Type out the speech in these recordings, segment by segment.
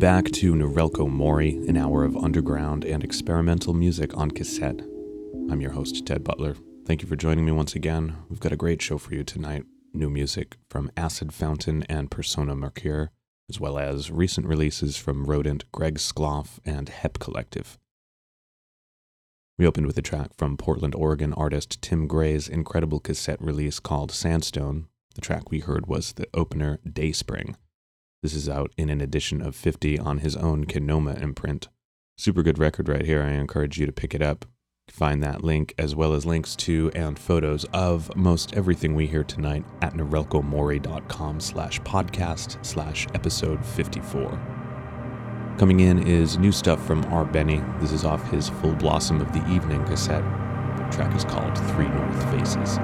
back to Norelco Mori, an hour of underground and experimental music on cassette. I'm your host, Ted Butler. Thank you for joining me once again. We've got a great show for you tonight. New music from Acid Fountain and Persona Mercure, as well as recent releases from Rodent, Greg Skloff, and Hep Collective. We opened with a track from Portland, Oregon artist Tim Gray's incredible cassette release called Sandstone. The track we heard was the opener Dayspring. This is out in an edition of 50 on his own Kinoma imprint. Super good record right here. I encourage you to pick it up. Find that link as well as links to and photos of most everything we hear tonight at norelcomori.com slash podcast slash episode 54. Coming in is new stuff from R. Benny. This is off his Full Blossom of the Evening cassette. The track is called Three North Faces.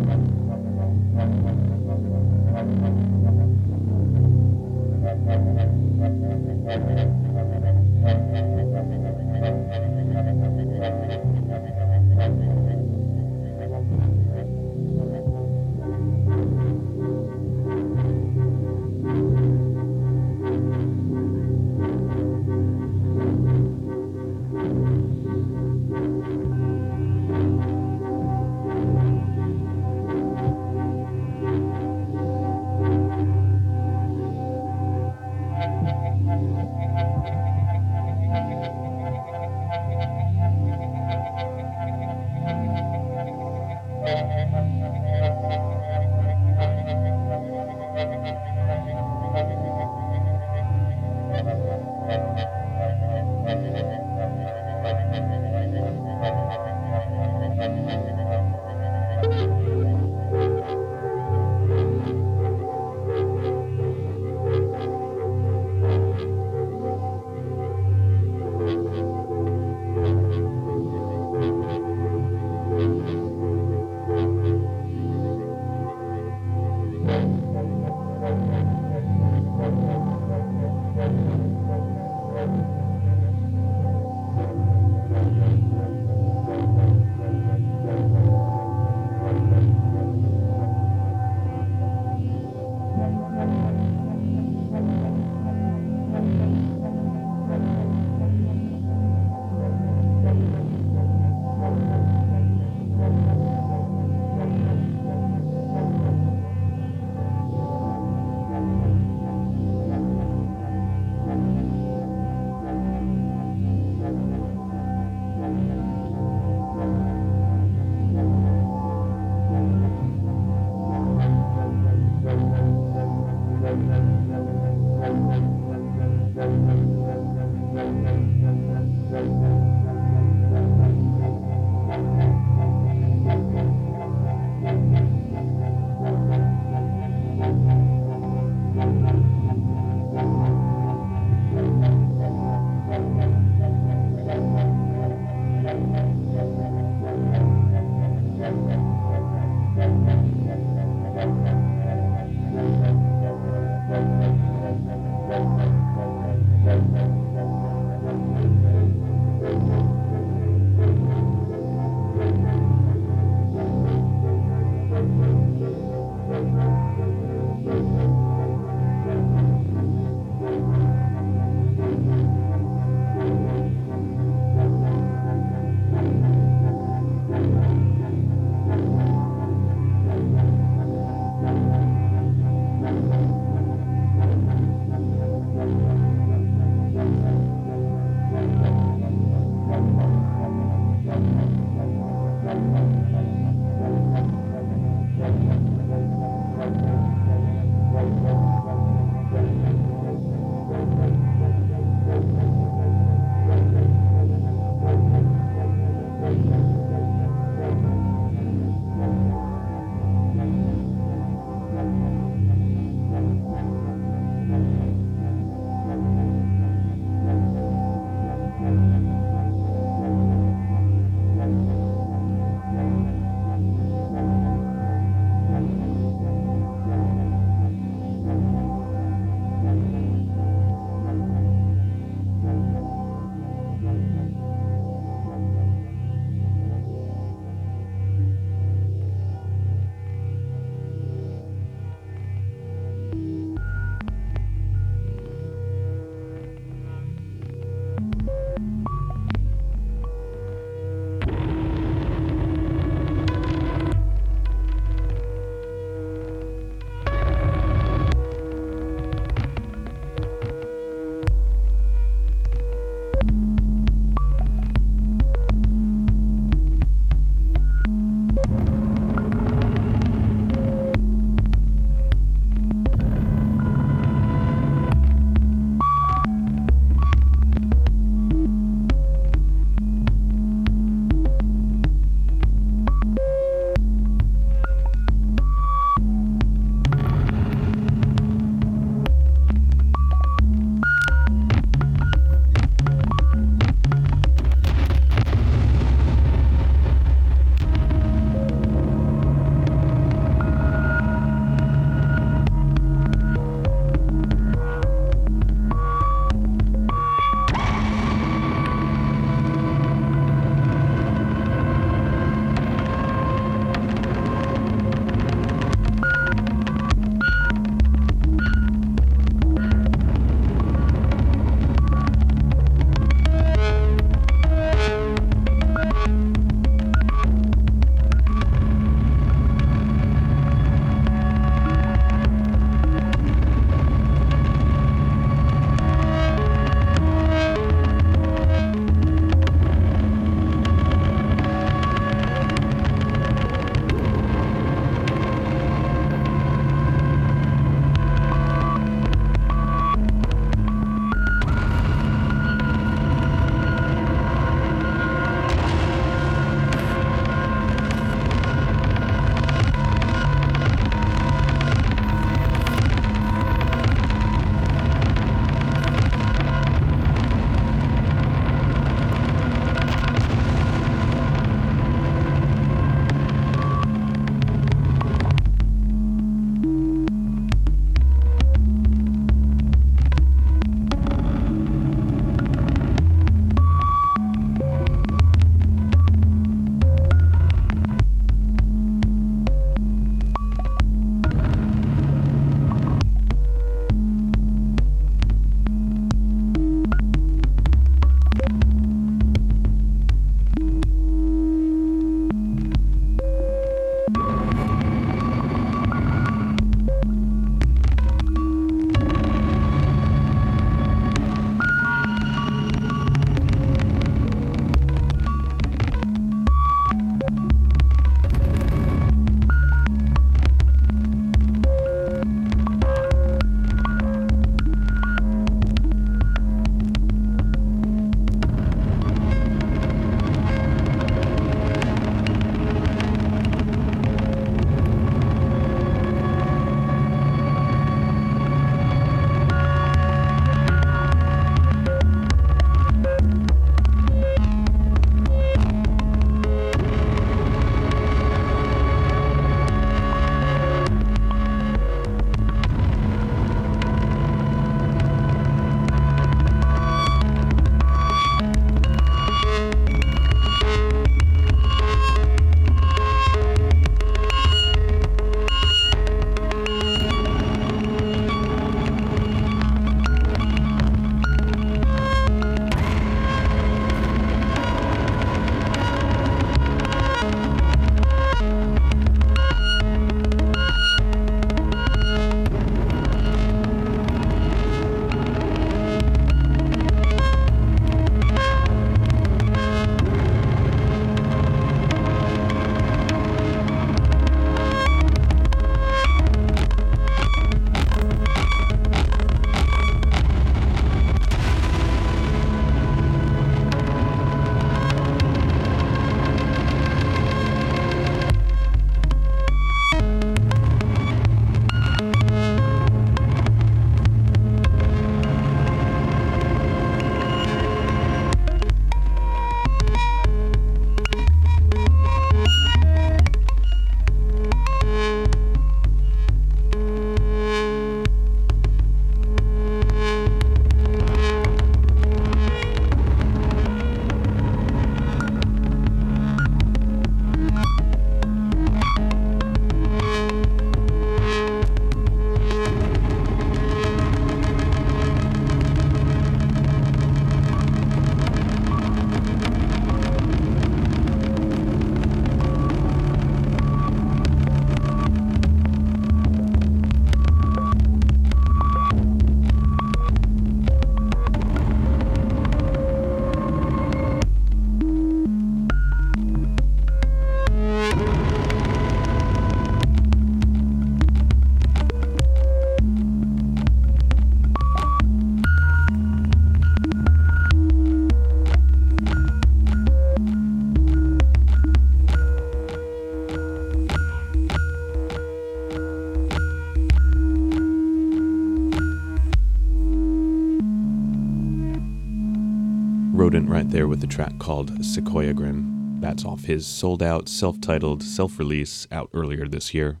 With a track called Sequoia Grin. That's off his sold out, self titled, self release out earlier this year.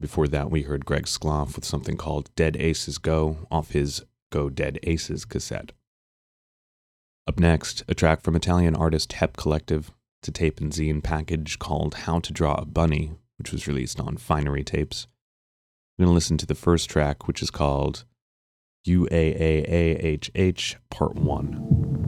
Before that, we heard Greg Skloff with something called Dead Aces Go off his Go Dead Aces cassette. Up next, a track from Italian artist Hep Collective. It's a tape and zine package called How to Draw a Bunny, which was released on Finery Tapes. We're going to listen to the first track, which is called UAAAHH Part 1.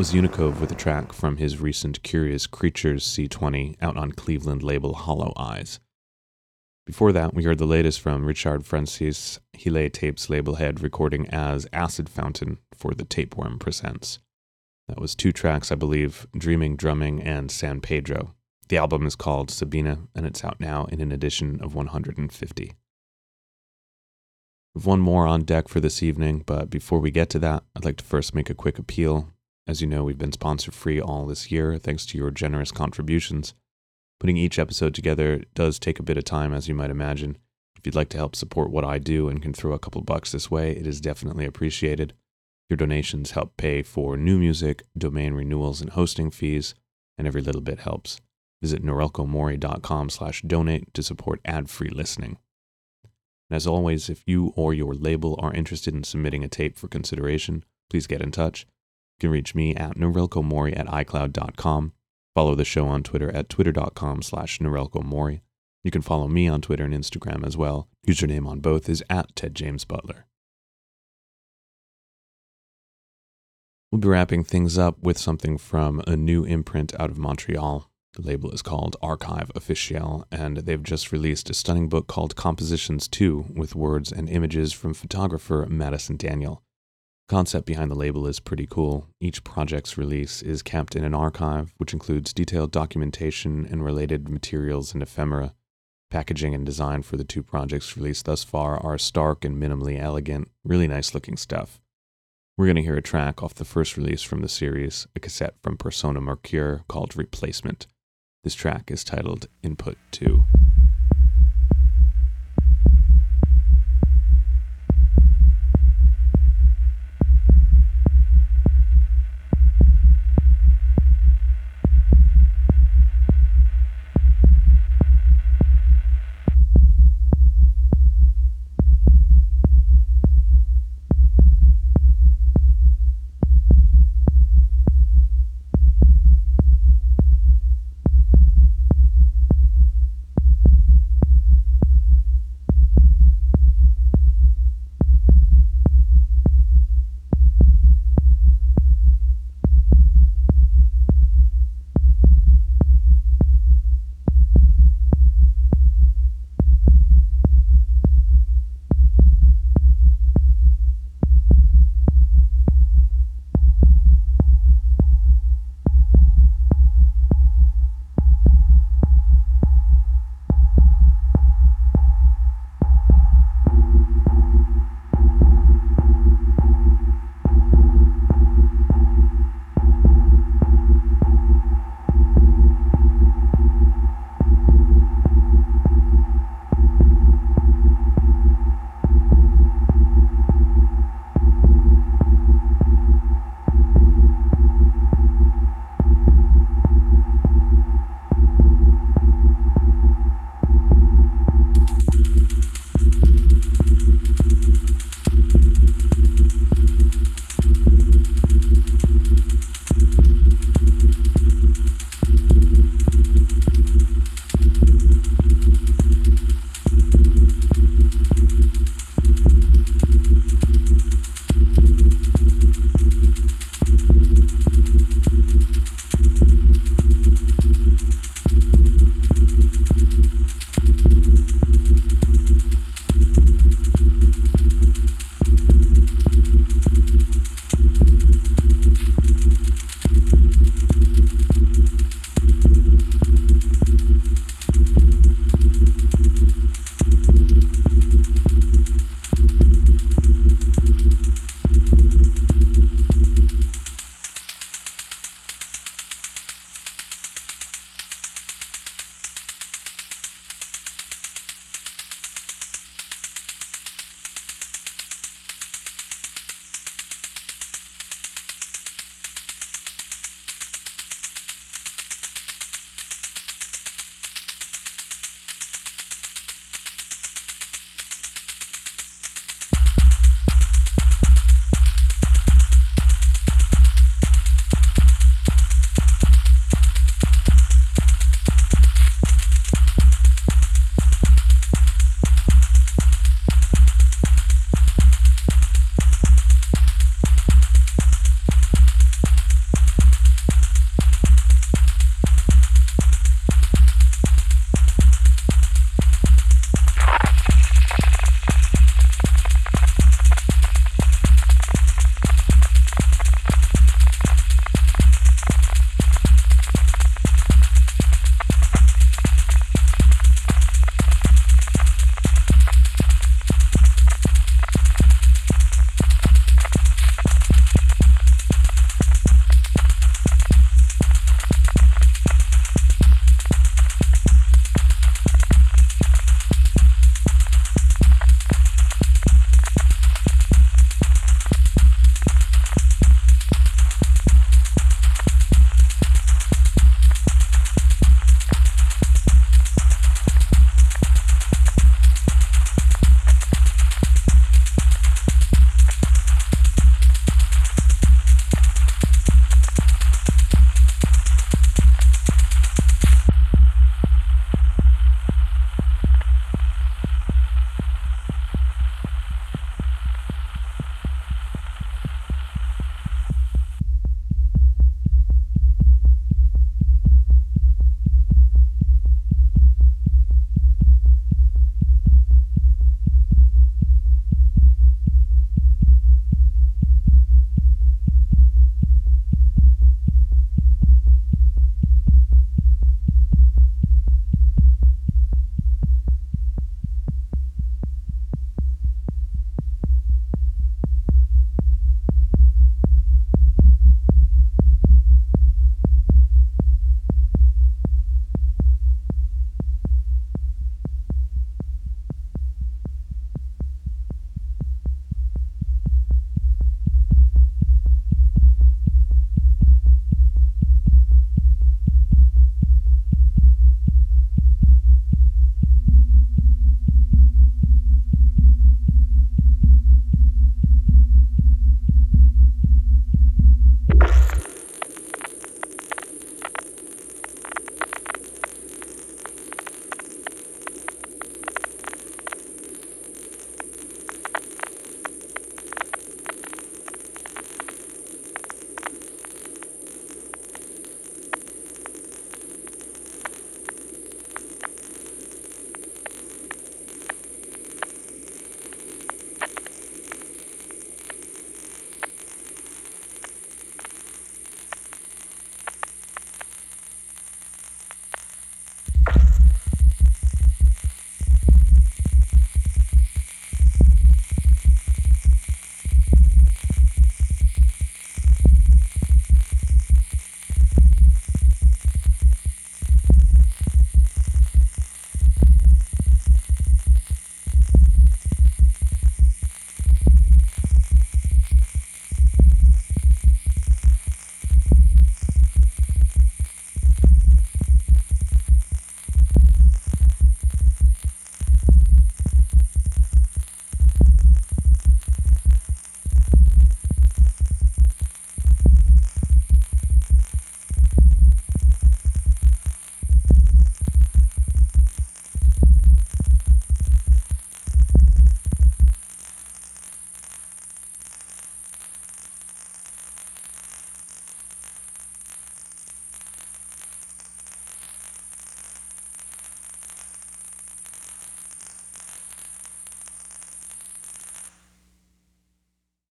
Was Unicove with a track from his recent Curious Creatures C20 out on Cleveland label Hollow Eyes. Before that, we heard the latest from Richard Francis, Hile Tapes label head, recording as Acid Fountain for the Tapeworm Presents. That was two tracks, I believe Dreaming Drumming and San Pedro. The album is called Sabina, and it's out now in an edition of 150. We've one more on deck for this evening, but before we get to that, I'd like to first make a quick appeal. As you know, we've been sponsor free all this year thanks to your generous contributions. Putting each episode together does take a bit of time, as you might imagine. If you'd like to help support what I do and can throw a couple bucks this way, it is definitely appreciated. Your donations help pay for new music, domain renewals, and hosting fees, and every little bit helps. Visit norelcomori.com slash donate to support ad-free listening. And as always, if you or your label are interested in submitting a tape for consideration, please get in touch. You can reach me at norelcomori at icloud.com. Follow the show on Twitter at twitter.com slash norelcomori. You can follow me on Twitter and Instagram as well. Username on both is at Ted James Butler. We'll be wrapping things up with something from a new imprint out of Montreal. The label is called Archive Officiel, and they've just released a stunning book called Compositions 2 with words and images from photographer Madison Daniel. The concept behind the label is pretty cool. Each project's release is kept in an archive, which includes detailed documentation and related materials and ephemera. Packaging and design for the two projects released thus far are stark and minimally elegant, really nice looking stuff. We're going to hear a track off the first release from the series, a cassette from Persona Mercure called Replacement. This track is titled Input 2.